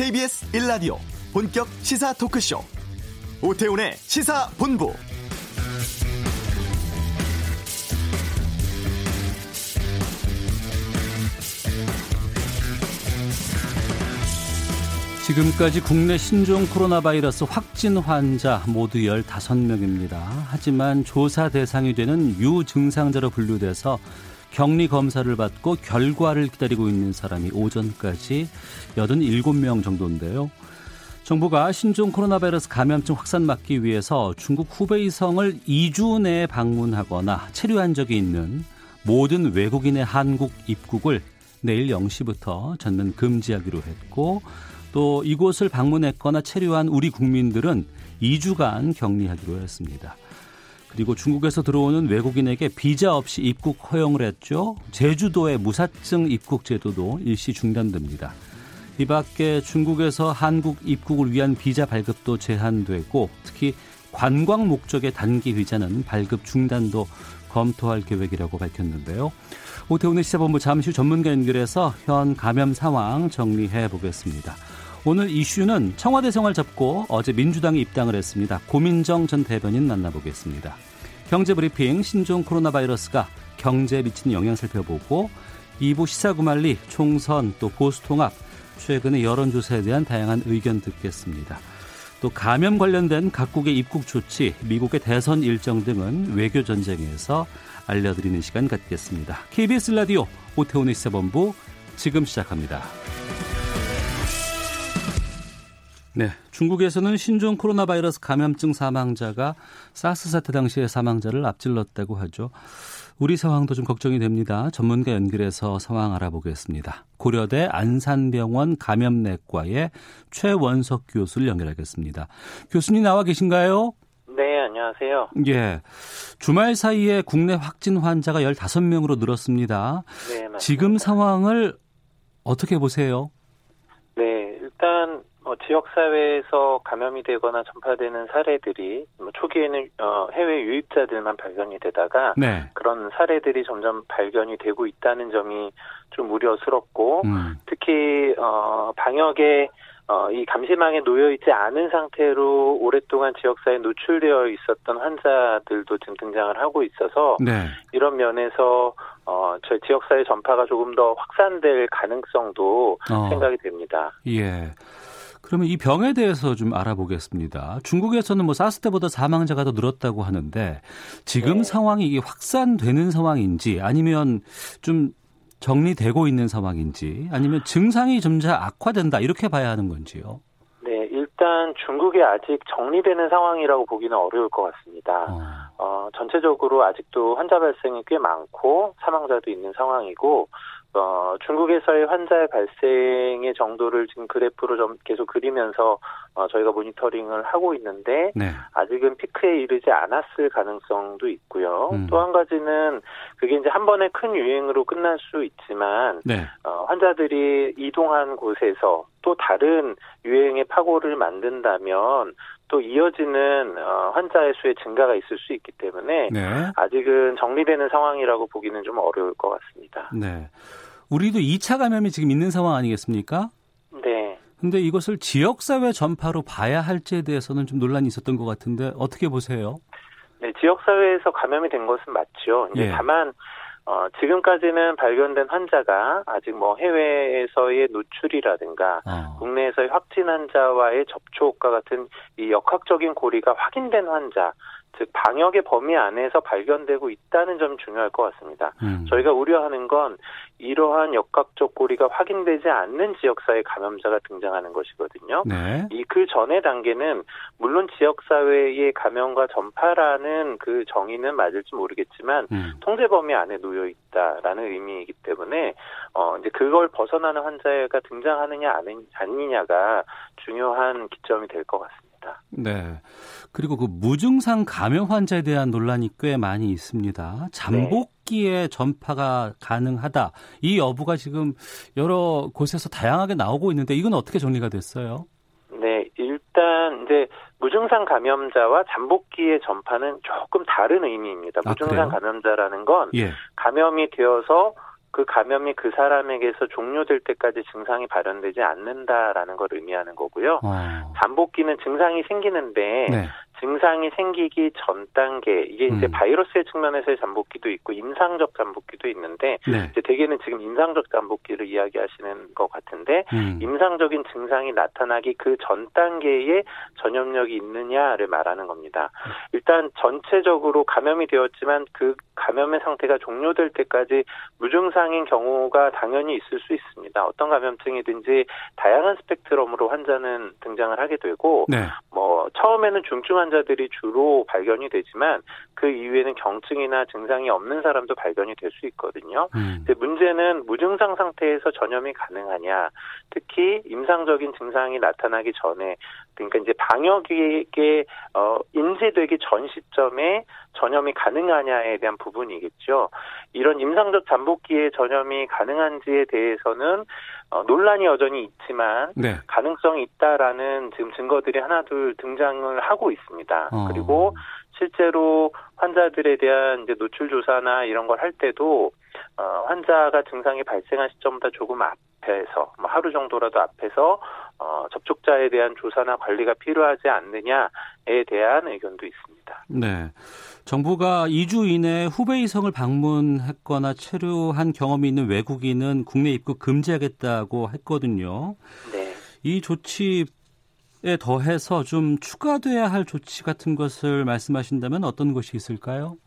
KBS 1라디오 본격 시사 토크쇼 오태훈의 시사본부 지금까지 국내 신종 코로나 바이러스 확진 환자 모두 15명입니다. 하지만 조사 대상이 되는 유증상자로 분류돼서 격리 검사를 받고 결과를 기다리고 있는 사람이 오전까지 87명 정도인데요. 정부가 신종 코로나 바이러스 감염증 확산 막기 위해서 중국 후베이 성을 2주 내에 방문하거나 체류한 적이 있는 모든 외국인의 한국 입국을 내일 0시부터 전면 금지하기로 했고 또 이곳을 방문했거나 체류한 우리 국민들은 2주간 격리하기로 했습니다. 그리고 중국에서 들어오는 외국인에게 비자 없이 입국 허용을 했죠. 제주도의 무사증 입국 제도도 일시 중단됩니다. 이 밖에 중국에서 한국 입국을 위한 비자 발급도 제한되고 특히 관광 목적의 단기 비자는 발급 중단도 검토할 계획이라고 밝혔는데요. 오태훈의 시사본부 잠시 후 전문가 연결해서 현 감염 상황 정리해 보겠습니다. 오늘 이슈는 청와대 생활 접고 어제 민주당이 입당을 했습니다. 고민정 전 대변인 만나보겠습니다. 경제브리핑 신종 코로나 바이러스가 경제에 미치는 영향 살펴보고 2부 시사구말리 총선 또 보수통합 최근의 여론조사에 대한 다양한 의견 듣겠습니다. 또 감염 관련된 각국의 입국 조치, 미국의 대선 일정 등은 외교 전쟁에서 알려드리는 시간 갖겠습니다. KBS 라디오 오태훈의 시사본부 지금 시작합니다. 네, 중국에서는 신종 코로나 바이러스 감염증 사망자가 사스 사태 당시의 사망자를 앞질렀다고 하죠. 우리 상황도 좀 걱정이 됩니다. 전문가 연결해서 상황 알아보겠습니다. 고려대 안산병원 감염내과의 최원석 교수를 연결하겠습니다. 교수님 나와 계신가요? 네, 안녕하세요. 예. 주말 사이에 국내 확진 환자가 15명으로 늘었습니다. 네, 맞습니다. 지금 상황을 어떻게 보세요? 네, 일단 어, 지역 사회에서 감염이 되거나 전파되는 사례들이 뭐 초기에는 어, 해외 유입자들만 발견이 되다가 네. 그런 사례들이 점점 발견이 되고 있다는 점이 좀 우려스럽고 음. 특히 어, 방역에 어, 이 감시망에 놓여 있지 않은 상태로 오랫동안 지역사회에 노출되어 있었던 환자들도 지금 등장을 하고 있어서 네. 이런 면에서 어, 저희 지역사회 전파가 조금 더 확산될 가능성도 어. 생각이 됩니다. 예. 그러면 이 병에 대해서 좀 알아보겠습니다. 중국에서는 뭐 사스 때보다 사망자가 더 늘었다고 하는데 지금 네. 상황이 이게 확산되는 상황인지 아니면 좀 정리되고 있는 상황인지 아니면 증상이 점차 악화된다 이렇게 봐야 하는 건지요? 네, 일단 중국이 아직 정리되는 상황이라고 보기는 어려울 것 같습니다. 어. 어 전체적으로 아직도 환자 발생이 꽤 많고 사망자도 있는 상황이고 어, 중국에서의 환자의 발생의 정도를 지금 그래프로 좀 계속 그리면서 어, 저희가 모니터링을 하고 있는데 네. 아직은 피크에 이르지 않았을 가능성도 있고요. 음. 또한 가지는 그게 이제 한 번의 큰 유행으로 끝날 수 있지만 네. 어, 환자들이 이동한 곳에서 또 다른 유행의 파고를 만든다면 또 이어지는 어, 환자의 수의 증가가 있을 수 있기 때문에 네. 아직은 정리되는 상황이라고 보기는 좀 어려울 것 같습니다. 네. 우리도 2차 감염이 지금 있는 상황 아니겠습니까? 네. 근데 이것을 지역사회 전파로 봐야 할지에 대해서는 좀 논란이 있었던 것 같은데 어떻게 보세요? 네, 지역사회에서 감염이 된 것은 맞죠. 이제 예. 다만 어, 지금까지는 발견된 환자가 아직 뭐 해외에서의 노출이라든가 어. 국내에서의 확진 환자와의 접촉과 같은 이 역학적인 고리가 확인된 환자 즉 방역의 범위 안에서 발견되고 있다는 점이 중요할 것 같습니다. 음. 저희가 우려하는 건 이러한 역학적 고리가 확인되지 않는 지역사회 감염자가 등장하는 것이거든요. 네. 이그 전의 단계는 물론 지역사회의 감염과 전파라는 그 정의는 맞을지 모르겠지만 음. 통제 범위 안에 놓여 있다라는 의미이기 때문에 어 이제 그걸 벗어나는 환자가 등장하느냐 아니냐가 중요한 기점이 될 것 같습니다. 있습니다. 네. 그리고 그 무증상 감염 환자에 대한 논란이 꽤 많이 있습니다. 잠복기에 네. 전파가 가능하다. 이 여부가 지금 여러 곳에서 다양하게 나오고 있는데 이건 어떻게 정리가 됐어요? 네, 일단 이제 무증상 감염자와 잠복기의 전파는 조금 다른 의미입니다. 아, 무증상 아, 감염자라는 건 예. 감염이 되어서 그 감염이 그 사람에게서 종료될 때까지 증상이 발현되지 않는다라는 걸 의미하는 거고요. 어. 잠복기는 증상이 생기는데 네. 증상이 생기기 전 단계 이게 이제 음. 바이러스의 측면에서의 잠복기도 있고 임상적 잠복기도 있는데 네. 이제 대개는 지금 임상적 잠복기를 이야기하시는 것 같은데 음. 임상적인 증상이 나타나기 그 전 단계에 전염력이 있느냐를 말하는 겁니다. 일단 전체적으로 감염이 되었지만 그 감염의 상태가 종료될 때까지 무증상인 경우가 당연히 있을 수 있습니다. 어떤 감염증이든지 다양한 스펙트럼으로 환자는 등장을 하게 되고 네. 뭐 처음에는 중증 환 자들이 주로 발견이 되지만 그 이후에는 경증이나 증상이 없는 사람도 발견이 될 수 있거든요. 음. 문제는 무증상 상태에서 전염이 가능하냐, 특히 임상적인 증상이 나타나기 전에 그러니까 이제 방역에 어, 인지되기 전 시점에 전염이 가능하냐에 대한 부분이겠죠. 이런 임상적 잠복기에 전염이 가능한지에 대해서는 어, 논란이 여전히 있지만 네. 가능성이 있다라는 지금 증거들이 하나둘 등장을 하고 있습니다. 어. 그리고 실제로 환자들에 대한 이제 노출 조사나 이런 걸 할 때도 어, 환자가 증상이 발생한 시점보다 조금 앞에서 뭐 하루 정도라도 앞에서 어, 접촉자에 대한 조사나 관리가 필요하지 않느냐에 대한 의견도 있습니다. 네. 정부가 2주 이내 후베이 성을 방문했거나 체류한 경험이 있는 외국인은 국내 입국 금지하겠다고 했거든요. 네. 이 조치에 더해서 좀 추가돼야 할 조치 같은 것을 말씀하신다면 어떤 것이 있을까요?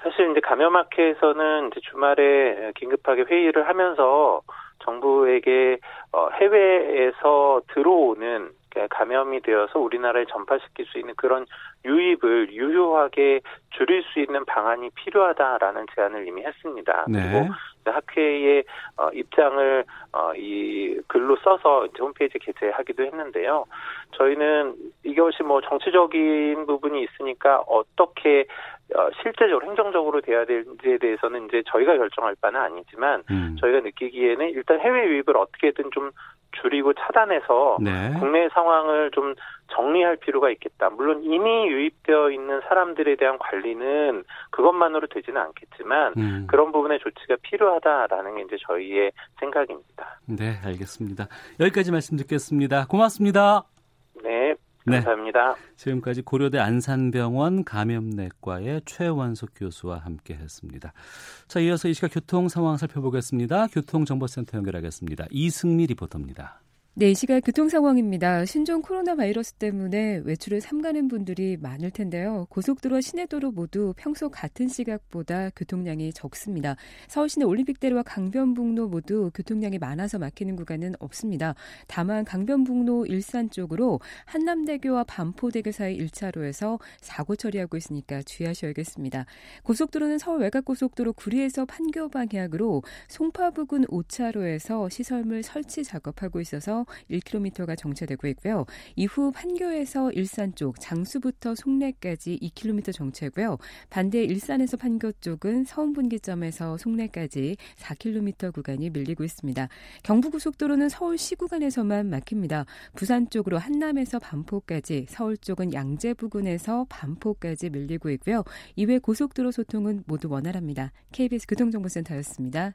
사실 이제 감염학회에서는 이제 주말에 긴급하게 회의를 하면서 정부에게 어, 해외에서 들어오는 감염이 되어서 우리나라에 전파시킬 수 있는 그런 유입을 유효하게 줄일 수 있는 방안이 필요하다라는 제안을 이미 했습니다. 네. 그리고 학회의 어, 입장을 어, 이 글로 써서 이제 홈페이지 게재하기도 했는데요. 저희는 이것이 뭐 정치적인 부분이 있으니까 어떻게 어, 실제적으로 행정적으로 돼야 될지에 대해서는 이제 저희가 결정할 바는 아니지만 음. 저희가 느끼기에는 일단 해외 유입을 어떻게든 좀 줄이고 차단해서 네. 국내 상황을 좀 정리할 필요가 있겠다. 물론 이미 유입되어 있는 사람들에 대한 관리는 그것만으로 되지는 않겠지만 음. 그런 부분의 조치가 필요하다라는 게 이제 저희의 생각입니다. 네, 알겠습니다. 여기까지 말씀 듣겠습니다. 고맙습니다. 네, 네. 감사합니다. 네. 지금까지 고려대 안산병원 감염내과의 최원석 교수와 함께했습니다. 자, 이어서 이 시각 교통 상황 살펴보겠습니다. 교통정보센터 연결하겠습니다. 이승미 리포터입니다. 네, 이 시각 교통 상황입니다. 신종 코로나 바이러스 때문에 외출을 삼가는 분들이 많을 텐데요. 고속도로 시내도로 모두 평소 같은 시각보다 교통량이 적습니다. 서울 시내 올림픽대로와 강변북로 모두 교통량이 많아서 막히는 구간은 없습니다. 다만 강변북로 일산 쪽으로 한남대교와 반포대교 사이 1차로에서 사고 처리하고 있으니까 주의하셔야겠습니다. 고속도로는 서울 외곽고속도로 구리에서 판교 방향으로 송파 부근 5차로에서 시설물 설치 작업하고 있어서 1km가 정체되고 있고요. 이후 판교에서 일산 쪽 장수부터 송내까지 2km 정체고요. 반대 일산에서 판교 쪽은 서운 분기점에서 송내까지 4km 구간이 밀리고 있습니다. 경부고속도로는 서울 시 구간에서만 막힙니다. 부산 쪽으로 한남에서 반포까지, 서울 쪽은 양재 부근에서 반포까지 밀리고 있고요. 이외 고속도로 소통은 모두 원활합니다. KBS 교통정보센터였습니다.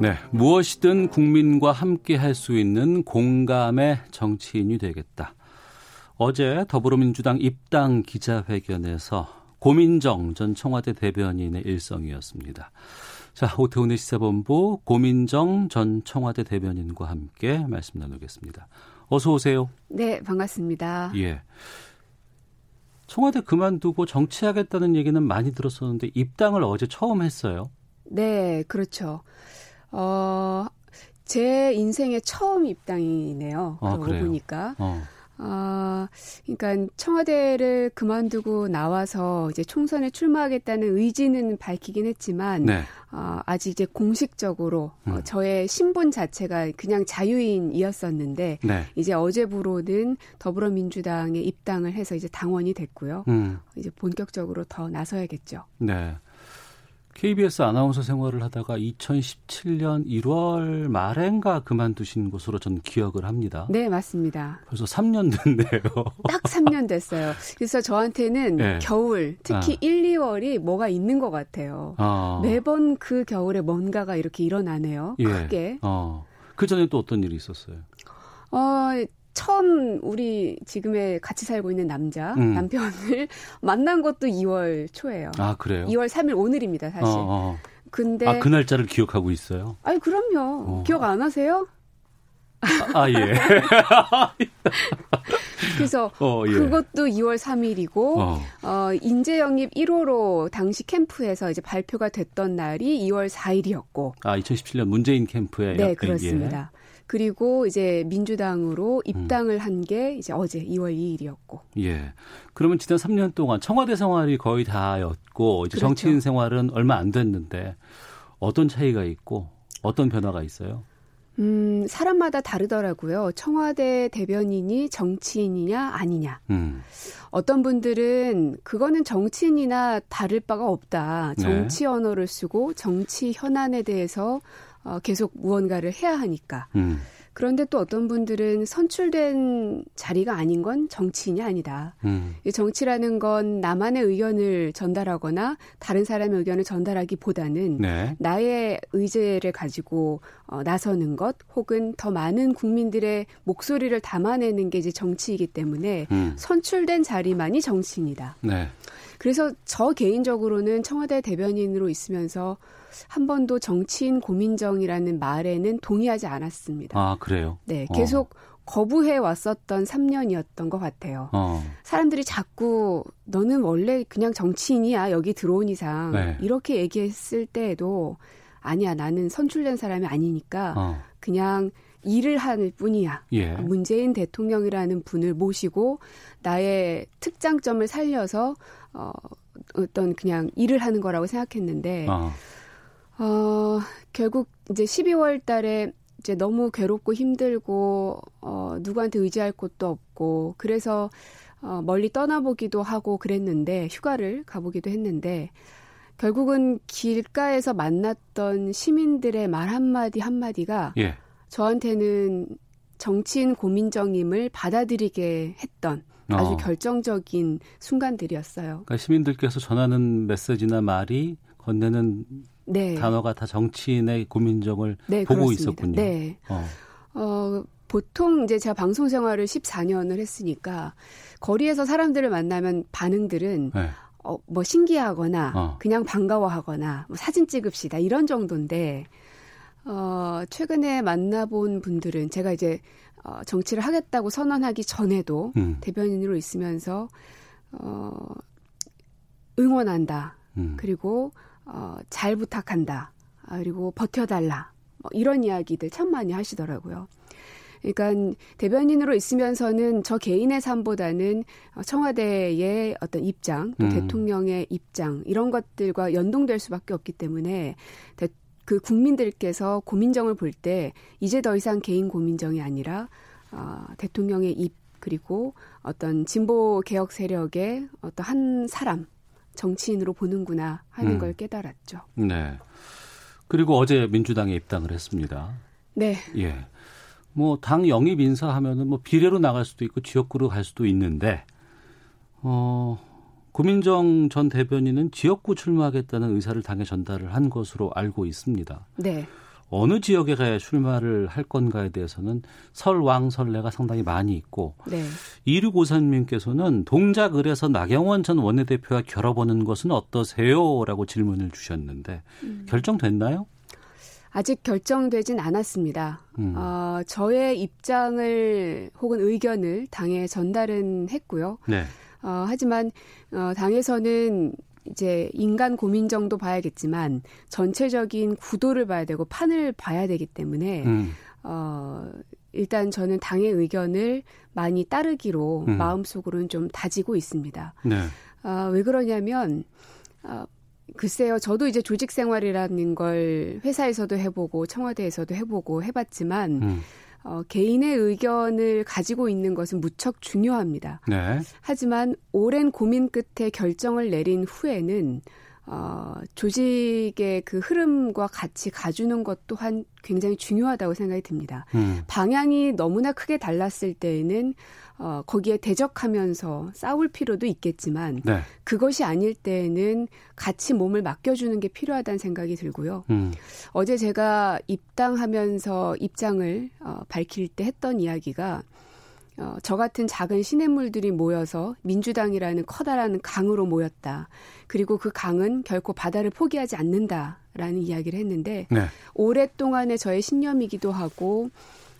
네, 무엇이든 국민과 함께 할 수 있는 공감의 정치인이 되겠다. 어제 더불어민주당 입당 기자회견에서 고민정 전 청와대 대변인의 일성이었습니다. 자, 오태훈의 시사본부 고민정 전 청와대 대변인과 함께 말씀 나누겠습니다. 어서 오세요. 네, 반갑습니다. 예. 청와대 그만두고 정치하겠다는 얘기는 많이 들었었는데 입당을 어제 처음 했어요. 네, 그렇죠. 어, 제 인생의 처음 입당이네요. 아, 그러고 보니까. 어. 아, 그러니까 청와대를 그만두고 나와서 이제 총선에 출마하겠다는 의지는 밝히긴 했지만 네. 어, 아직 이제 공식적으로 어, 음. 어, 저의 신분 자체가 그냥 자유인이었었는데 네. 이제 어제부로는 더불어민주당에 입당을 해서 이제 당원이 됐고요. 음. 이제 본격적으로 더 나서야겠죠. 네. KBS 아나운서 생활을 하다가 2017년 1월 말엔가 그만두신 것으로 저는 기억을 합니다. 네, 맞습니다. 벌써 3년 됐네요. 딱 3년 됐어요. 그래서 저한테는 네. 겨울, 특히 아. 1, 2월이 뭐가 있는 것 같아요. 아. 매번 그 겨울에 뭔가가 이렇게 일어나네요. 예. 크게. 어. 그 전에 또 어떤 일이 있었어요? 어, 처음 우리 지금의 같이 살고 있는 남자 음. 남편을 만난 것도 2월 초예요. 아 그래요? 2월 3일 오늘입니다 사실. 어, 어. 근데 아 그 날짜를 기억하고 있어요? 아니 그럼요. 어. 기억 안 하세요? 아, 아 예. 그래서 어, 예. 그것도 2월 3일이고 어. 어 인재 영입 1호로 당시 캠프에서 이제 발표가 됐던 날이 2월 4일이었고. 아 2017년 문재인 캠프에 네 그렇습니다. 예. 그리고 이제 민주당으로 입당을 음. 한게 이제 어제 2월 2일이었고. 예. 그러면 지난 3년 동안 청와대 생활이 거의 다였고 이제 그렇죠. 정치인 생활은 얼마 안 됐는데 어떤 차이가 있고 어떤 변화가 있어요? 음, 사람마다 다르더라고요. 청와대 대변인이 정치인이냐 아니냐. 음. 어떤 분들은 그거는 정치인이나 다를 바가 없다. 네. 정치 네. 언어를 쓰고 정치 현안에 대해서 어, 계속 무언가를 해야 하니까. 음. 그런데 또 어떤 분들은 선출된 자리가 아닌 건 정치인이 아니다. 음. 정치라는 건 나만의 의견을 전달하거나 다른 사람의 의견을 전달하기보다는 네. 나의 의제를 가지고 어, 나서는 것 혹은 더 많은 국민들의 목소리를 담아내는 게 이제 정치이기 때문에 음. 선출된 자리만이 정치입니다. 네. 그래서 저 개인적으로는 청와대 대변인으로 있으면서 한 번도 정치인 고민정이라는 말에는 동의하지 않았습니다. 아, 그래요? 네, 어. 계속 어. 거부해 왔었던 3년이었던 것 같아요. 어. 사람들이 자꾸 너는 원래 그냥 정치인이야 여기 들어온 이상 네. 이렇게 얘기했을 때에도 아니야 나는 선출된 사람이 아니니까 어. 그냥 일을 할 뿐이야. 예. 문재인 대통령이라는 분을 모시고 나의 특장점을 살려서 어, 어떤 그냥 일을 하는 거라고 생각했는데 어. 어, 결국 이제 12월 달에 이제 너무 괴롭고 힘들고 어, 누구한테 의지할 곳도 없고 그래서 어, 멀리 떠나보기도 하고 그랬는데 휴가를 가보기도 했는데 결국은 길가에서 만났던 시민들의 말 한마디 한마디가 예. 저한테는 정치인 고민정임을 받아들이게 했던 아주 어. 결정적인 순간들이었어요. 그러니까 시민들께서 전하는 메시지나 말이 건네는 네. 단어가 다 정치인의 고민정을 네, 보고 그렇습니다. 있었군요. 네. 어. 어, 보통 이제 제가 방송 생활을 14년을 했으니까 거리에서 사람들을 만나면 반응들은 네. 어, 뭐 신기하거나 어. 그냥 반가워하거나 뭐 사진 찍읍시다 이런 정도인데 어, 최근에 만나본 분들은 제가 이제 어, 정치를 하겠다고 선언하기 전에도 음. 대변인으로 있으면서 어, 응원한다. 음. 그리고 어, 잘 부탁한다. 아, 그리고 버텨달라. 뭐 이런 이야기들 참 많이 하시더라고요. 그러니까 대변인으로 있으면서는 저 개인의 삶보다는 청와대의 어떤 입장, 또 음. 대통령의 입장 이런 것들과 연동될 수밖에 없기 때문에 대, 그 국민들께서 고민정을 볼 때 이제 더 이상 개인 고민정이 아니라 어, 대통령의 입 그리고 어떤 진보 개혁 세력의 어떤 한 사람 정치인으로 보는구나 하는 음. 걸 깨달았죠. 네. 그리고 어제 민주당에 입당을 했습니다. 네. 예. 뭐 당 영입 인사 하면은 뭐 비례로 나갈 수도 있고 지역구로 갈 수도 있는데 어 고민정 전 대변인은 지역구 출마하겠다는 의사를 당에 전달을 한 것으로 알고 있습니다. 네. 어느 지역에 가야 출마를 할 건가에 대해서는 설왕설래가 상당히 많이 있고 네. 이류고선님께서는 동작을해서 나경원 전 원내대표와 결합하는 것은 어떠세요? 라고 질문을 주셨는데 음. 결정됐나요? 아직 결정되진 않았습니다. 음. 어, 저의 입장을 혹은 의견을 당에 전달은 했고요. 네. 어, 하지만 어, 당에서는 이제 인간 고민 정도 봐야겠지만 전체적인 구도를 봐야 되고 판을 봐야 되기 때문에 음. 어 일단 저는 당의 의견을 많이 따르기로 음. 마음속으로는 좀 다지고 있습니다. 네. 아, 왜 그러냐면 아, 글쎄요, 저도 이제 조직 생활이라는 걸 회사에서도 해보고 청와대에서도 해보고 해봤지만 음. 어, 개인의 의견을 가지고 있는 것은 무척 중요합니다. 네. 하지만 오랜 고민 끝에 결정을 내린 후에는 어, 조직의 그 흐름과 같이 가주는 것 또한 굉장히 중요하다고 생각이 듭니다. 음. 방향이 너무나 크게 달랐을 때에는 어, 거기에 대적하면서 싸울 필요도 있겠지만 네. 그것이 아닐 때에는 같이 몸을 맡겨주는 게 필요하다는 생각이 들고요. 음. 어제 제가 입당하면서 입장을 어, 밝힐 때 했던 이야기가 어, 저 같은 작은 시냇물들이 모여서 민주당이라는 커다란 강으로 모였다. 그리고 그 강은 결코 바다를 포기하지 않는다라는 이야기를 했는데 네. 오랫동안의 저의 신념이기도 하고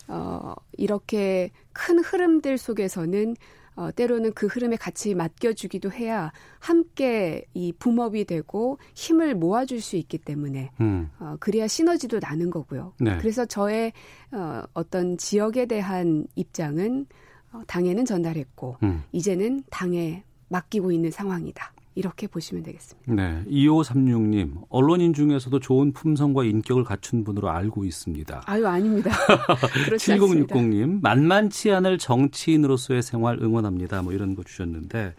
어, 이렇게 큰 흐름들 속에서는 어, 때로는 그 흐름에 같이 맡겨주기도 해야 함께 이 붐업이 되고 힘을 모아줄 수 있기 때문에 음. 어, 그래야 시너지도 나는 거고요. 네. 그래서 저의 어, 어떤 지역에 대한 입장은 어, 당에는 전달했고 음. 이제는 당에 맡기고 있는 상황이다. 이렇게 보시면 되겠습니다. 네. 2536님, 언론인 중에서도 좋은 품성과 인격을 갖춘 분으로 알고 있습니다. 아유, 아닙니다. 7060님, 만만치 않을 정치인으로서의 생활 응원합니다. 뭐 이런 거 주셨는데,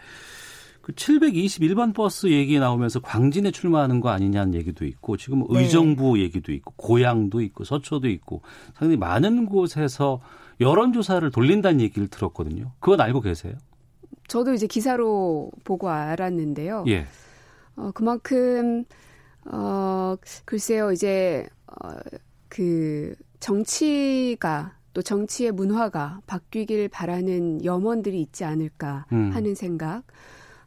그 721번 버스 얘기 나오면서 광진에 출마하는 거 아니냐는 얘기도 있고, 지금 네. 의정부 얘기도 있고, 고향도 있고, 서초도 있고, 상당히 많은 곳에서 여론조사를 돌린다는 얘기를 들었거든요. 그건 알고 계세요? 저도 이제 기사로 보고 알았는데요. 예. 어, 그만큼 어, 글쎄요, 이제 어, 그 정치가 또 정치의 문화가 바뀌길 바라는 염원들이 있지 않을까 음. 하는 생각.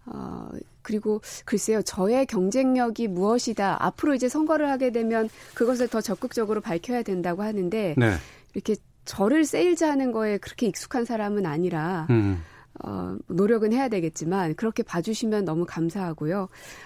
어, 그리고 글쎄요, 저의 경쟁력이 무엇이다. 앞으로 이제 선거를 하게 되면 그것을 더 적극적으로 밝혀야 된다고 하는데 네. 이렇게 저를 세일즈하는 거에 그렇게 익숙한 사람은 아니라 음. 어, 노력은 해야 되겠지만 그렇게 봐주시면 너무 감사하고요.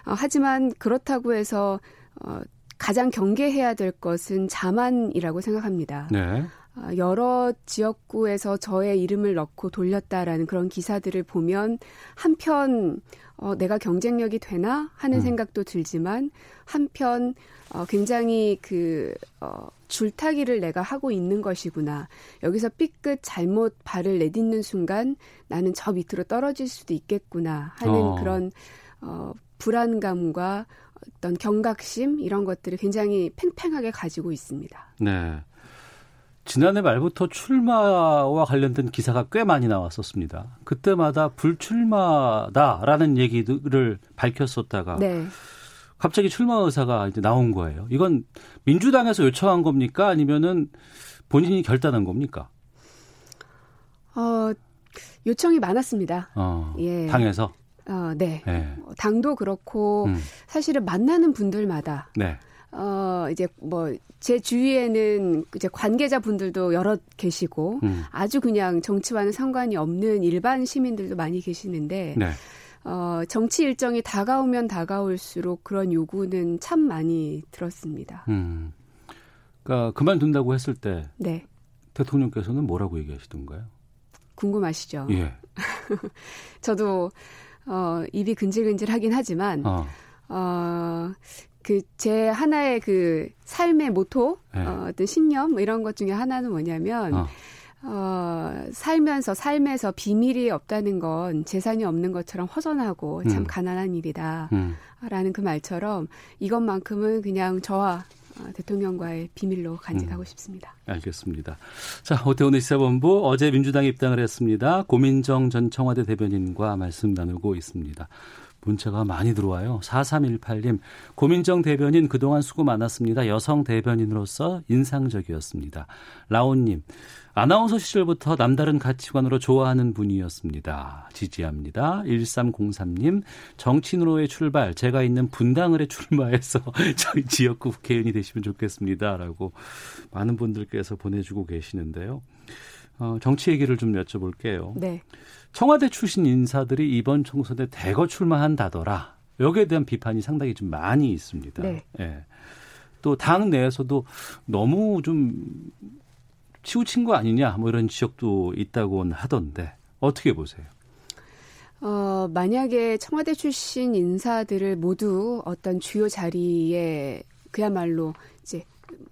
어, 하지만 그렇다고 해서 어, 가장 경계해야 될 것은 자만이라고 생각합니다. 네. 어, 여러 지역구에서 저의 이름을 넣고 돌렸다라는 그런 기사들을 보면 한편 어, 내가 경쟁력이 되나 하는 음. 생각도 들지만 한편 어, 굉장히 그 어, 줄타기를 내가 하고 있는 것이구나. 여기서 삐끗 잘못 발을 내딛는 순간 나는 저 밑으로 떨어질 수도 있겠구나 하는 어. 그런 어, 불안감과 어떤 경각심 이런 것들을 굉장히 팽팽하게 가지고 있습니다. 네. 지난해 말부터 출마와 관련된 기사가 꽤 많이 나왔었습니다. 그때마다 불출마다라는 얘기를 밝혔었다가 네. 갑자기 출마 의사가 이제 나온 거예요. 이건 민주당에서 요청한 겁니까? 아니면은 본인이 결단한 겁니까? 어, 요청이 많았습니다. 어, 예. 당에서? 어, 네. 네. 당도 그렇고 음. 사실은 만나는 분들마다 네. 어, 이제 뭐, 제 주위에는 이제 관계자 분들도 여러 계시고, 음. 아주 그냥 정치와는 상관이 없는 일반 시민들도 많이 계시는데, 네. 어, 정치 일정이 다가오면 다가올수록 그런 요구는 참 많이 들었습니다. 음. 그러니까 그만둔다고 했을 때 네. 대통령께서는 뭐라고 얘기하시던가요? 궁금하시죠? 예. 저도 어, 입이 근질근질 하긴 하지만 어. 어, 그 제 하나의 그 삶의 모토, 네. 어, 어떤 신념 뭐 이런 것 중에 하나는 뭐냐면 어. 어, 살면서 삶에서 비밀이 없다는 건 재산이 없는 것처럼 허전하고 참 음. 가난한 일이다. 음. 라는 그 말처럼 이것만큼은 그냥 저와 어, 대통령과의 비밀로 간직하고 음. 싶습니다. 알겠습니다. 자, 오태훈의 시사본부 어제 민주당 입당을 했습니다. 고민정 전 청와대 대변인과 말씀 나누고 있습니다. 문자가 많이 들어와요. 4318님, 고민정 대변인 그동안 수고 많았습니다. 여성 대변인으로서 인상적이었습니다. 라온님, 아나운서 시절부터 남다른 가치관으로 좋아하는 분이었습니다. 지지합니다. 1303님, 정치인으로의 출발, 제가 있는 분당을에 출마해서 저희 지역구 국회의원이 되시면 좋겠습니다. 라고 많은 분들께서 보내주고 계시는데요. 어, 정치 얘기를 좀 여쭤볼게요. 네. 청와대 출신 인사들이 이번 총선에 대거 출마한다더라. 여기에 대한 비판이 상당히 좀 많이 있습니다. 네. 예. 또당 내에서도 너무 좀 치우친 거 아니냐 뭐 이런 지적도 있다고 하던데 어떻게 보세요? 어, 만약에 청와대 출신 인사들을 모두 어떤 주요 자리에 그야말로 이제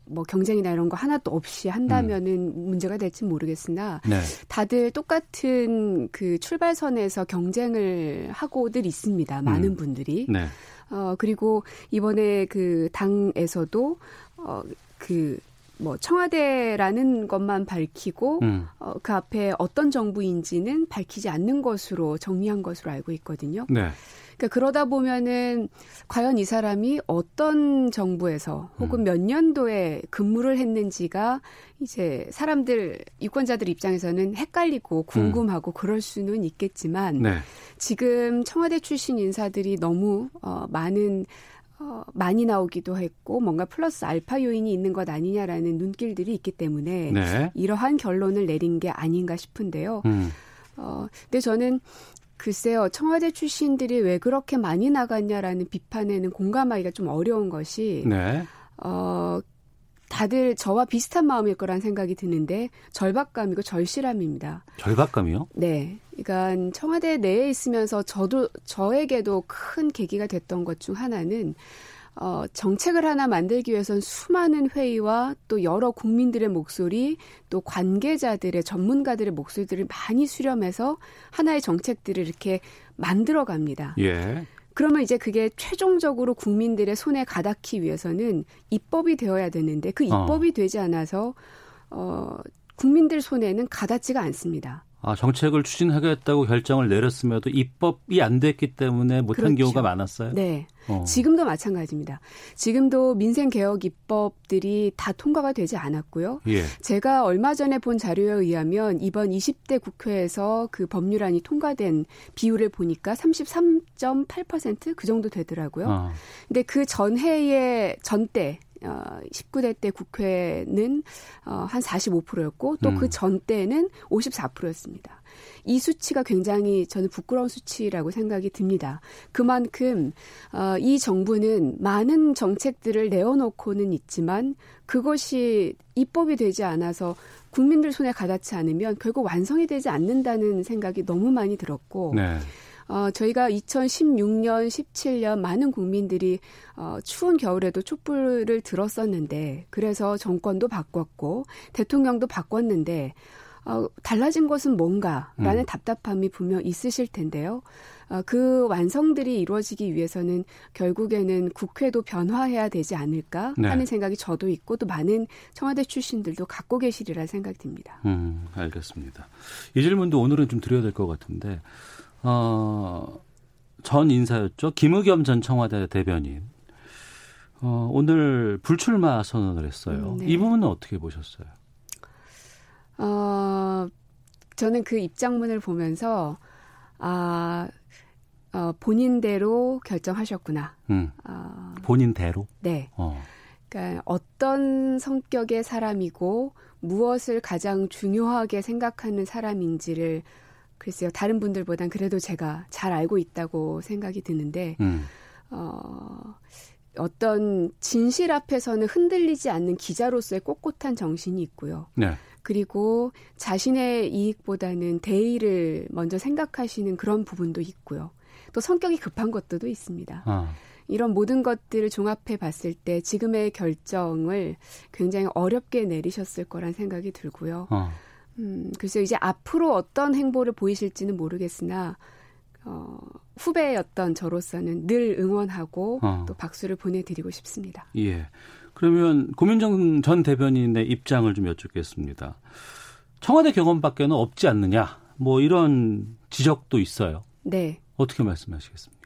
뭐 경쟁이나 이런 거 하나도 없이 한다면은 음. 문제가 될지 모르겠으나 네. 다들 똑같은 그 출발선에서 경쟁을 하고들 있습니다. 많은 음. 분들이. 네. 어 그리고 이번에 그 당에서도 어그 뭐 청와대라는 것만 밝히고 음. 어, 그 앞에 어떤 정부인지는 밝히지 않는 것으로 정리한 것으로 알고 있거든요. 네. 그러니까 그러다 보면은 과연 이 사람이 어떤 정부에서 혹은 음. 몇 년도에 근무를 했는지가 이제 사람들 유권자들 입장에서는 헷갈리고 궁금하고 음. 그럴 수는 있겠지만 네. 지금 청와대 출신 인사들이 너무 어 많은 어, 많이 나오기도 했고 뭔가 플러스 알파 요인이 있는 것 아니냐라는 눈길들이 있기 때문에 네. 이러한 결론을 내린 게 아닌가 싶은데요. 음. 어, 근데 저는 글쎄요, 청와대 출신들이 왜 그렇게 많이 나갔냐라는 비판에는 공감하기가 좀 어려운 것이, 네. 어, 다들 저와 비슷한 마음일 거란 생각이 드는데 절박감이고 절실함입니다. 절박감이요? 네. 그러니까 청와대 내에 있으면서 저도 저에게도 큰 계기가 됐던 것 중 하나는 어, 정책을 하나 만들기 위해선 수많은 회의와 또 여러 국민들의 목소리, 또 관계자들의 전문가들의 목소리들을 많이 수렴해서 하나의 정책들을 이렇게 만들어 갑니다. 예. 그러면 이제 그게 최종적으로 국민들의 손에 가닿기 위해서는 입법이 되어야 되는데 그 입법이 어. 되지 않아서 어 국민들 손에는 가닿지가 않습니다. 아, 정책을 추진하겠다고 결정을 내렸음에도 입법이 안 됐기 때문에 못한 그렇죠. 경우가 많았어요. 네. 어. 지금도 마찬가지입니다. 지금도 민생 개혁 입법들이 다 통과가 되지 않았고요. 예. 제가 얼마 전에 본 자료에 의하면 이번 20대 국회에서 그 법률안이 통과된 비율을 보니까 33.8%그 정도 되더라고요. 어. 근데 그 전해의 전때 어, 19대 때 국회는 어, 한 45%였고 또그 음. 전때는 54%였습니다. 이 수치가 굉장히 저는 부끄러운 수치라고 생각이 듭니다. 그만큼 어, 이 정부는 많은 정책들을 내어놓고는 있지만 그것이 입법이 되지 않아서 국민들 손에 가닿지 않으면 결국 완성이 되지 않는다는 생각이 너무 많이 들었고 네. 어, 저희가 2016년, 17년 많은 국민들이 어, 추운 겨울에도 촛불을 들었었는데 그래서 정권도 바꿨고 대통령도 바꿨는데 어, 달라진 것은 뭔가라는 음. 답답함이 분명 있으실 텐데요. 어, 그 완성들이 이루어지기 위해서는 결국에는 국회도 변화해야 되지 않을까 네. 하는 생각이 저도 있고 또 많은 청와대 출신들도 갖고 계시리라 생각이 듭니다. 음, 알겠습니다. 이 질문도 오늘은 좀 드려야 될 것 같은데 어, 전 인사였죠. 김의겸 전 청와대 대변인. 어, 오늘 불출마 선언을 했어요. 음, 네. 이 부분은 어떻게 보셨어요? 어, 저는 그 입장문을 보면서, 아, 어, 본인대로 결정하셨구나. 음, 어, 본인대로? 네. 어. 그러니까 어떤 성격의 사람이고 무엇을 가장 중요하게 생각하는 사람인지를 글쎄요, 다른 분들보단 그래도 제가 잘 알고 있다고 생각이 드는데, 음. 어, 어떤 진실 앞에서는 흔들리지 않는 기자로서의 꼿꼿한 정신이 있고요. 네. 그리고 자신의 이익보다는 대의를 먼저 생각하시는 그런 부분도 있고요. 또 성격이 급한 것들도 있습니다. 아. 이런 모든 것들을 종합해 봤을 때 지금의 결정을 굉장히 어렵게 내리셨을 거란 생각이 들고요. 아. 음, 글쎄요, 이제 앞으로 어떤 행보를 보이실지는 모르겠으나, 어, 후배였던 저로서는 늘 응원하고 어. 또 박수를 보내드리고 싶습니다. 예. 그러면 고민정 전 대변인의 입장을 좀 여쭙겠습니다. 청와대 경험밖에는 없지 않느냐, 뭐 이런 지적도 있어요. 네. 어떻게 말씀하시겠습니까?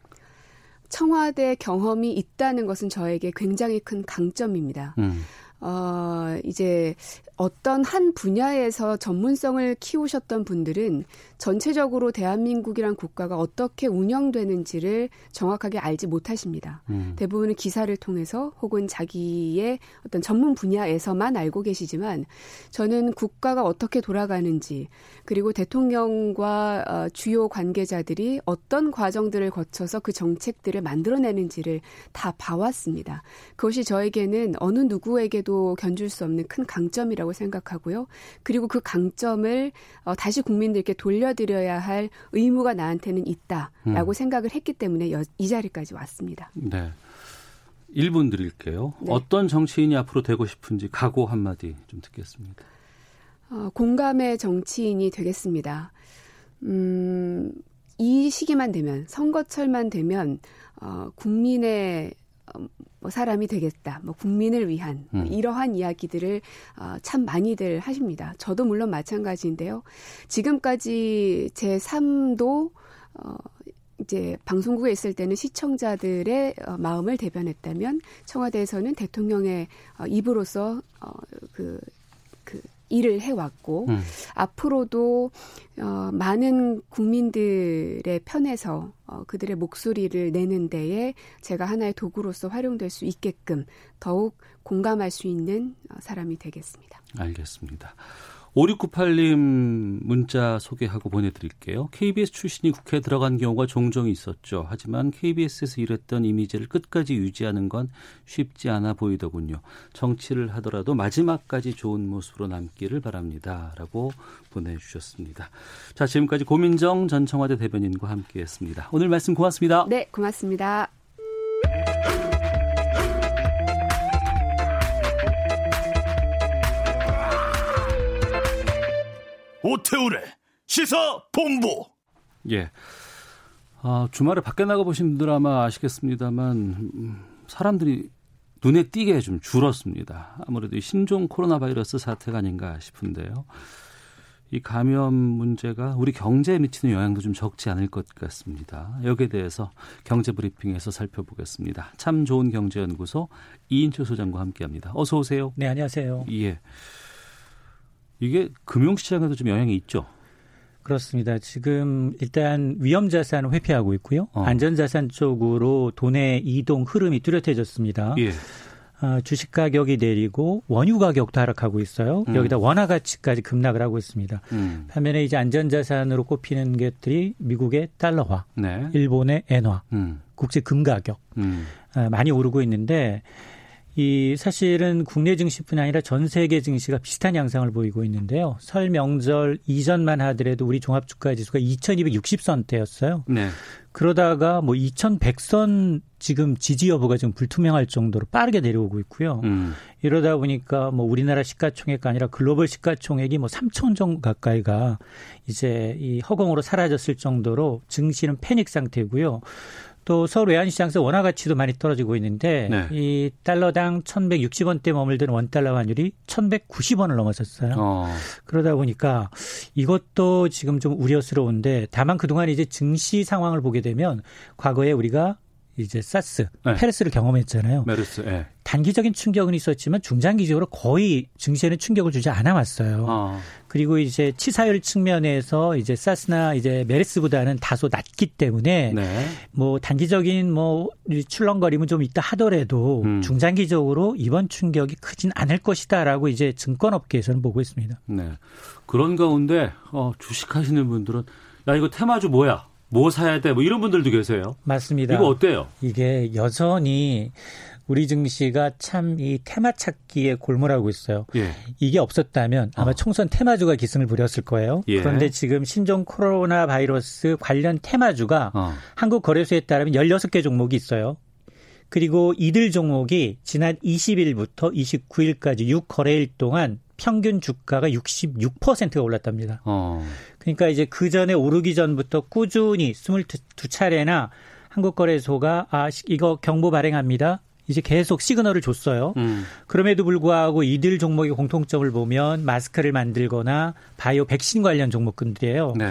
청와대 경험이 있다는 것은 저에게 굉장히 큰 강점입니다. 음. 어, 이제 어떤 한 분야에서 전문성을 키우셨던 분들은 전체적으로 대한민국이란 국가가 어떻게 운영되는지를 정확하게 알지 못하십니다. 음. 대부분은 기사를 통해서 혹은 자기의 어떤 전문 분야에서만 알고 계시지만 저는 국가가 어떻게 돌아가는지 그리고 대통령과 어, 주요 관계자들이 어떤 과정들을 거쳐서 그 정책들을 만들어내는지를 다 봐왔습니다. 그것이 저에게는 어느 누구에게도 견줄 수 없는 큰 강점이라고 생각하고요. 그리고 그 강점을 어, 다시 국민들께 돌려 드려야 할 의무가 나한테는 있다라고 음. 생각을 했기 때문에 여, 이 자리까지 왔습니다. 네. 1분 드릴게요. 네. 어떤 정치인이 앞으로 되고 싶은지 각오 한마디 좀 듣겠습니다. 어, 공감의 정치인이 되겠습니다. 음, 이 시기만 되면 선거철만 되면 어, 국민의 어, 뭐 사람이 되겠다, 뭐 국민을 위한 뭐 음. 이러한 이야기들을 어, 참 많이들 하십니다. 저도 물론 마찬가지인데요. 지금까지 제 삶도 어, 이제 방송국에 있을 때는 시청자들의 어, 마음을 대변했다면 청와대에서는 대통령의 어, 입으로서 어, 그 일을 해왔고 음. 앞으로도 어, 많은 국민들의 편에서 어, 그들의 목소리를 내는 데에 제가 하나의 도구로서 활용될 수 있게끔 더욱 공감할 수 있는 어, 사람이 되겠습니다. 알겠습니다. 5698님 문자 소개하고 보내드릴게요. KBS 출신이 국회에 들어간 경우가 종종 있었죠. 하지만 KBS에서 일했던 이미지를 끝까지 유지하는 건 쉽지 않아 보이더군요. 정치를 하더라도 마지막까지 좋은 모습으로 남기를 바랍니다. 라고 보내주셨습니다. 자, 지금까지 고민정 전 청와대 대변인과 함께 했습니다. 오늘 말씀 고맙습니다. 네, 고맙습니다. 오태우래 시사 본부. 예. 아, 주말에 밖에 나가 보신 분들 아마 아시겠습니다만 음, 사람들이 눈에 띄게 좀 줄었습니다. 아무래도 신종 코로나 바이러스 사태가 아닌가 싶은데요. 이 감염 문제가 우리 경제에 미치는 영향도 좀 적지 않을 것 같습니다. 여기에 대해서 경제 브리핑에서 살펴보겠습니다. 참 좋은 경제연구소 이인철 소장과 함께합니다. 어서 오세요. 네, 안녕하세요. 예. 이게 금융시장에도 좀 영향이 있죠. 그렇습니다. 지금 일단 위험 자산을 회피하고 있고요. 어. 안전 자산 쪽으로 돈의 이동 흐름이 뚜렷해졌습니다. 예. 어, 주식 가격이 내리고 원유 가격도 하락하고 있어요. 음. 여기다 원화 가치까지 급락을 하고 있습니다. 음. 반면에 이제 안전 자산으로 꼽히는 것들이 미국의 달러화, 네. 일본의 엔화, 음. 국제 금 가격 음. 어, 많이 오르고 있는데 이 사실은 국내 증시뿐 아니라 전 세계 증시가 비슷한 양상을 보이고 있는데요. 설 명절 이전만 하더라도 우리 종합주가 지수가 2260선대였어요. 네. 그러다가 뭐 2100선 지금 지지 여부가 지금 불투명할 정도로 빠르게 내려오고 있고요. 음. 이러다 보니까 뭐 우리나라 시가총액가 아니라 글로벌 시가총액이 뭐 3천 정도 가까이가 이제 이 허공으로 사라졌을 정도로 증시는 패닉 상태고요. 또 서울 외환시장에서 원화 가치도 많이 떨어지고 있는데 네. 이 달러당 1,160원대 머물던 원달러 환율이 1,190원을 넘어섰어요. 어. 그러다 보니까 이것도 지금 좀 우려스러운데 다만 그동안 이제 증시 상황을 보게 되면 과거에 우리가 이제 사스, 네. 페르스를 경험했잖아요. 메르스, 네. 단기적인 충격은 있었지만 중장기적으로 거의 증시에는 충격을 주지 않아 왔어요. 어. 그리고 이제 치사율 측면에서 이제 사스나 이제 메르스보다는 다소 낮기 때문에 네. 뭐 단기적인 뭐 출렁거림은 좀 있다 하더라도 음. 중장기적으로 이번 충격이 크진 않을 것이다라고 이제 증권업계에서는 보고 있습니다. 네. 그런 가운데 어, 주식하시는 분들은 야 이거 테마주 뭐야? 뭐 사야 돼? 뭐 이런 분들도 계세요. 맞습니다. 이거 어때요? 이게 여전히 우리 증시가 참 이 테마 찾기에 골몰하고 있어요. 예. 이게 없었다면 아마 어. 총선 테마주가 기승을 부렸을 거예요. 예. 그런데 지금 신종 코로나 바이러스 관련 테마주가 어. 한국 거래소에 따르면 16개 종목이 있어요. 그리고 이들 종목이 지난 20일부터 29일까지 6거래일 동안 평균 주가가 66%가 올랐답니다. 어. 그러니까 이제 그 전에 오르기 전부터 꾸준히 22차례나 한국거래소가 아 이거 경보 발행합니다. 이제 계속 시그널을 줬어요. 음. 그럼에도 불구하고 이들 종목의 공통점을 보면 마스크를 만들거나 바이오 백신 관련 종목군들이에요. 네.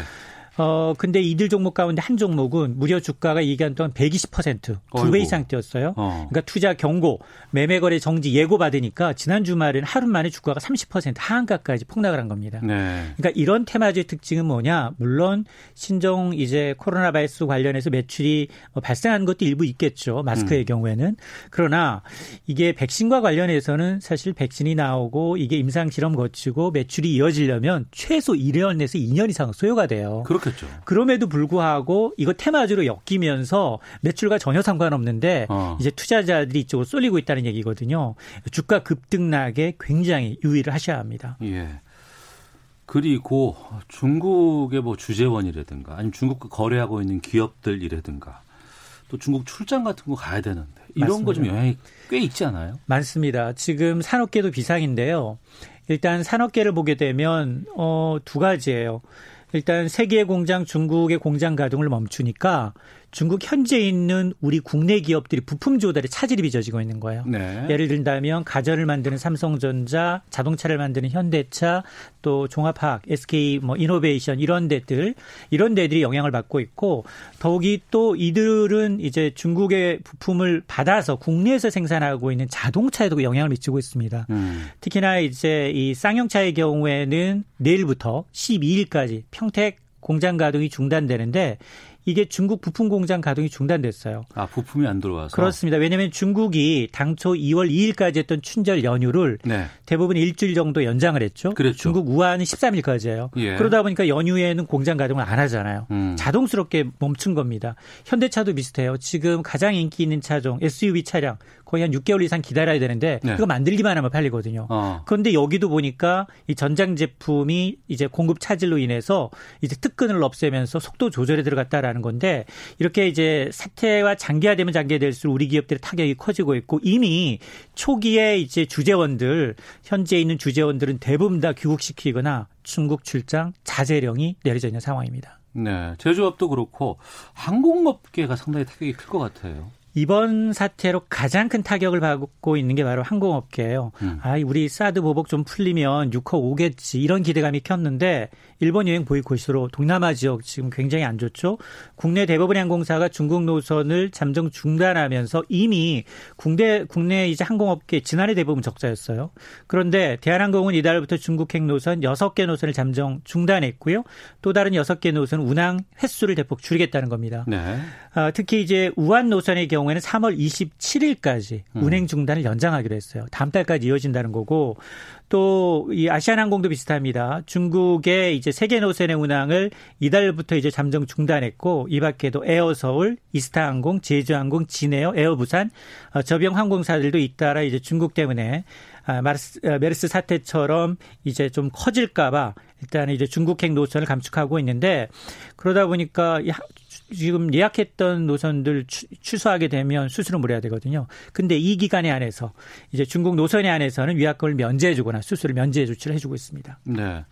어, 근데 이들 종목 가운데 한 종목은 무려 주가가 이 기간 동안 120%두 배 이상 뛰었어요. 어. 그러니까 투자 경고, 매매 거래 정지 예고 받으니까 지난 주말에는 하루 만에 주가가 30% 하한가까지 폭락을 한 겁니다. 네. 그러니까 이런 테마주의 특징은 뭐냐? 물론 신종 이제 코로나 바이러스 관련해서 매출이 뭐 발생한 것도 일부 있겠죠. 마스크의 음. 경우에는. 그러나 이게 백신과 관련해서는 사실 백신이 나오고 이게 임상 실험 거치고 매출이 이어지려면 최소 1년에서 2년 이상 소요가 돼요. 그렇게 그렇겠죠. 그럼에도 불구하고 이거 테마주로 엮이면서 매출과 전혀 상관없는데 어. 이제 투자자들이 이쪽으로 쏠리고 있다는 얘기거든요. 주가 급등락에 굉장히 유의를 하셔야 합니다. 예. 그리고 중국의 뭐 주재원이라든가 아니면 중국과 거래하고 있는 기업들이라든가 또 중국 출장 같은 거 가야 되는데 이런 거 좀 영향이 꽤 있지 않아요? 많습니다. 지금 산업계도 비상인데요. 일단 산업계를 보게 되면 어, 두 가지예요. 일단 세계 공장 중국의 공장 가동을 멈추니까 중국 현재 있는 우리 국내 기업들이 부품 조달에 차질이 빚어지고 있는 거예요. 네. 예를 들다면 가전을 만드는 삼성전자, 자동차를 만드는 현대차, 또 종합화학, SK 뭐 이노베이션 이런 데들 이런 데들이 영향을 받고 있고 더욱이 또 이들은 이제 중국의 부품을 받아서 국내에서 생산하고 있는 자동차에도 영향을 미치고 있습니다. 음. 특히나 이제 이 쌍용차의 경우에는 내일부터 12일까지 평택 공장 가동이 중단되는데 이게 중국 부품 공장 가동이 중단됐어요. 아, 부품이 안 들어와서? 그렇습니다. 왜냐하면 중국이 당초 2월 2일까지 했던 춘절 연휴를 네. 대부분 일주일 정도 연장을 했죠. 그랬죠. 중국 우한은 13일까지예요. 예. 그러다 보니까 연휴에는 공장 가동을 안 하잖아요. 음. 자동스럽게 멈춘 겁니다. 현대차도 비슷해요. 지금 가장 인기 있는 차종 SUV 차량 거의 한 6개월 이상 기다려야 되는데 네. 그거 만들기만 하면 팔리거든요. 어. 그런데 여기도 보니까 이 전장 제품이 이제 공급 차질로 인해서 이제 특근을 없애면서 속도 조절에 들어갔다라는 건데 이렇게 이제 사태와 장기화되면 장기화될수록 우리 기업들의 타격이 커지고 있고 이미 초기에 이제 주재원들 현재 있는 주재원들은 대부분 다 귀국시키거나 중국 출장 자제령이 내려져 있는 상황입니다. 네, 제조업도 그렇고 항공업계가 상당히 타격이 클 것 같아요. 이번 사태로 가장 큰 타격을 받고 있는 게 바로 항공업계예요. 음. 아, 우리 사드 보복 좀 풀리면 6호 오겠지 이런 기대감이 켰는데 일본 여행 보이콧으로 동남아 지역 지금 굉장히 안 좋죠. 국내 대부분의 항공사가 중국 노선을 잠정 중단하면서 이미 국내 국내 이제 항공업계 지난해 대부분 적자였어요. 그런데 대한항공은 이달부터 중국행 노선 6개 노선을 잠정 중단했고요. 또 다른 6개 노선 운항 횟수를 대폭 줄이겠다는 겁니다. 네. 아, 특히 이제 우한 노선의 경우 에는 3월 27일까지 음. 운행 중단을 연장하기로 했어요. 다음 달까지 이어진다는 거고 또 이 아시아나항공도 비슷합니다. 중국의 이제 세 개 노선의 운항을 이달부터 이제 잠정 중단했고 이 밖에도 에어 서울, 이스타항공, 제주항공, 진에어, 에어 부산, 어, 저비용 항공사들도 잇따라 이제 중국 때문에 아, 마르스, 어, 메르스 사태처럼 이제 좀 커질까봐 일단 이제 중국행 노선을 감축하고 있는데 그러다 보니까 지금 예약했던 노선들 취소하게 되면 수수료 물어야 되거든요. 근데 이 기간에 안에서 이제 중국 노선에 안에서는 위약금을 면제해 주거나 수수료 면제 조치를 해 주고 있습니다. 네.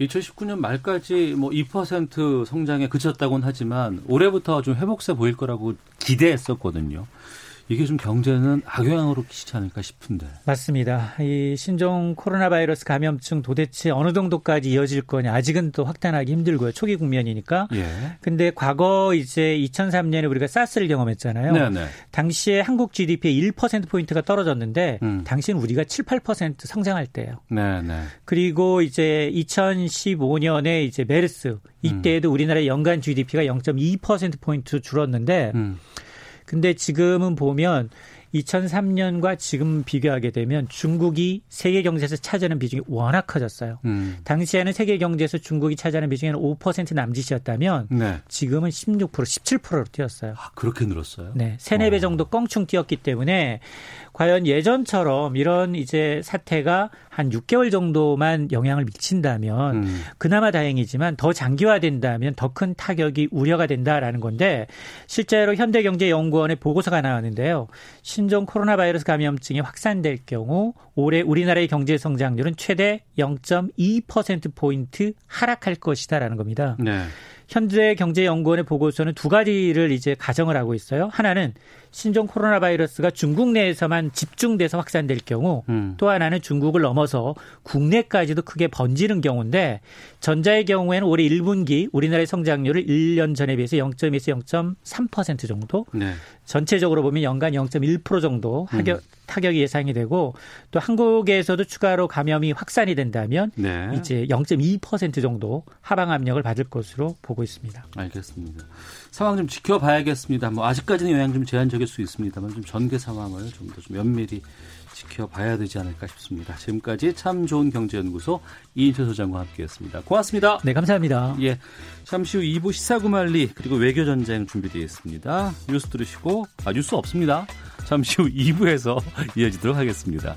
2019년 말까지 뭐 2% 성장에 그쳤다고는 하지만 올해부터 좀 회복세 보일 거라고 기대했었거든요. 이게 좀 경제는 악영향으로 끼치지 않을까 싶은데. 맞습니다. 이 신종 코로나 바이러스 감염증 도대체 어느 정도까지 이어질 거냐 아직은 또 확단하기 힘들고요. 초기 국면이니까. 예. 근데 과거 이제 2003년에 우리가 사스를 경험했잖아요. 네네. 네. 당시에 한국 GDP의 1% 포인트가 떨어졌는데 음. 당시는 우리가 7, 8% 성장할 때예요. 네네. 네. 그리고 이제 2015년에 이제 메르스 이때에도 음. 우리나라의 연간 GDP가 0.2% 포인트 줄었는데 음. 근데 지금은 보면 2003년과 지금 비교하게 되면 중국이 세계 경제에서 차지하는 비중이 워낙 커졌어요. 음. 당시에는 세계 경제에서 중국이 차지하는 비중이 한5% 남짓이었다면 네. 지금은 16% 17%로 뛰었어요. 아, 그렇게 늘었어요? 네. 세네 배 어. 정도 껑충 뛰었기 때문에 과연 예전처럼 이런 이제 사태가 한 6개월 정도만 영향을 미친다면 음. 그나마 다행이지만 더 장기화된다면 더 큰 타격이 우려가 된다라는 건데 실제로 현대경제연구원의 보고서가 나왔는데요. 신종 코로나 바이러스 감염증이 확산될 경우 올해 우리나라의 경제 성장률은 최대 0.2%포인트 하락할 것이다라는 겁니다. 네. 현재 경제연구원의 보고서는 두 가지를 이제 가정을 하고 있어요. 하나는 신종 코로나 바이러스가 중국 내에서만 집중돼서 확산될 경우 음. 또 하나는 중국을 넘어서 국내까지도 크게 번지는 경우인데 전자의 경우에는 올해 1분기 우리나라의 성장률을 1년 전에 비해서 0.2에서 0.3% 정도 네. 전체적으로 보면 연간 0.1% 정도 하격, 음. 타격이 예상이 되고 또 한국에서도 추가로 감염이 확산이 된다면 네. 이제 0.2% 정도 하방 압력을 받을 것으로 보고 있습니다. 알겠습니다. 상황 좀 지켜봐야겠습니다. 뭐 아직까지는 영향 좀 제한적일 수 있습니다만 좀 전개 상황을 좀 더 좀 면밀히 지켜봐야 되지 않을까 싶습니다. 지금까지 참 좋은 경제연구소 이인철 소장과 함께했습니다. 고맙습니다. 네, 감사합니다. 예, 잠시 후 2부 시사구말리 그리고 외교전쟁 준비되어 있습니다. 뉴스 들으시고 아 뉴스 없습니다. 잠시 후 2부에서 이어지도록 하겠습니다.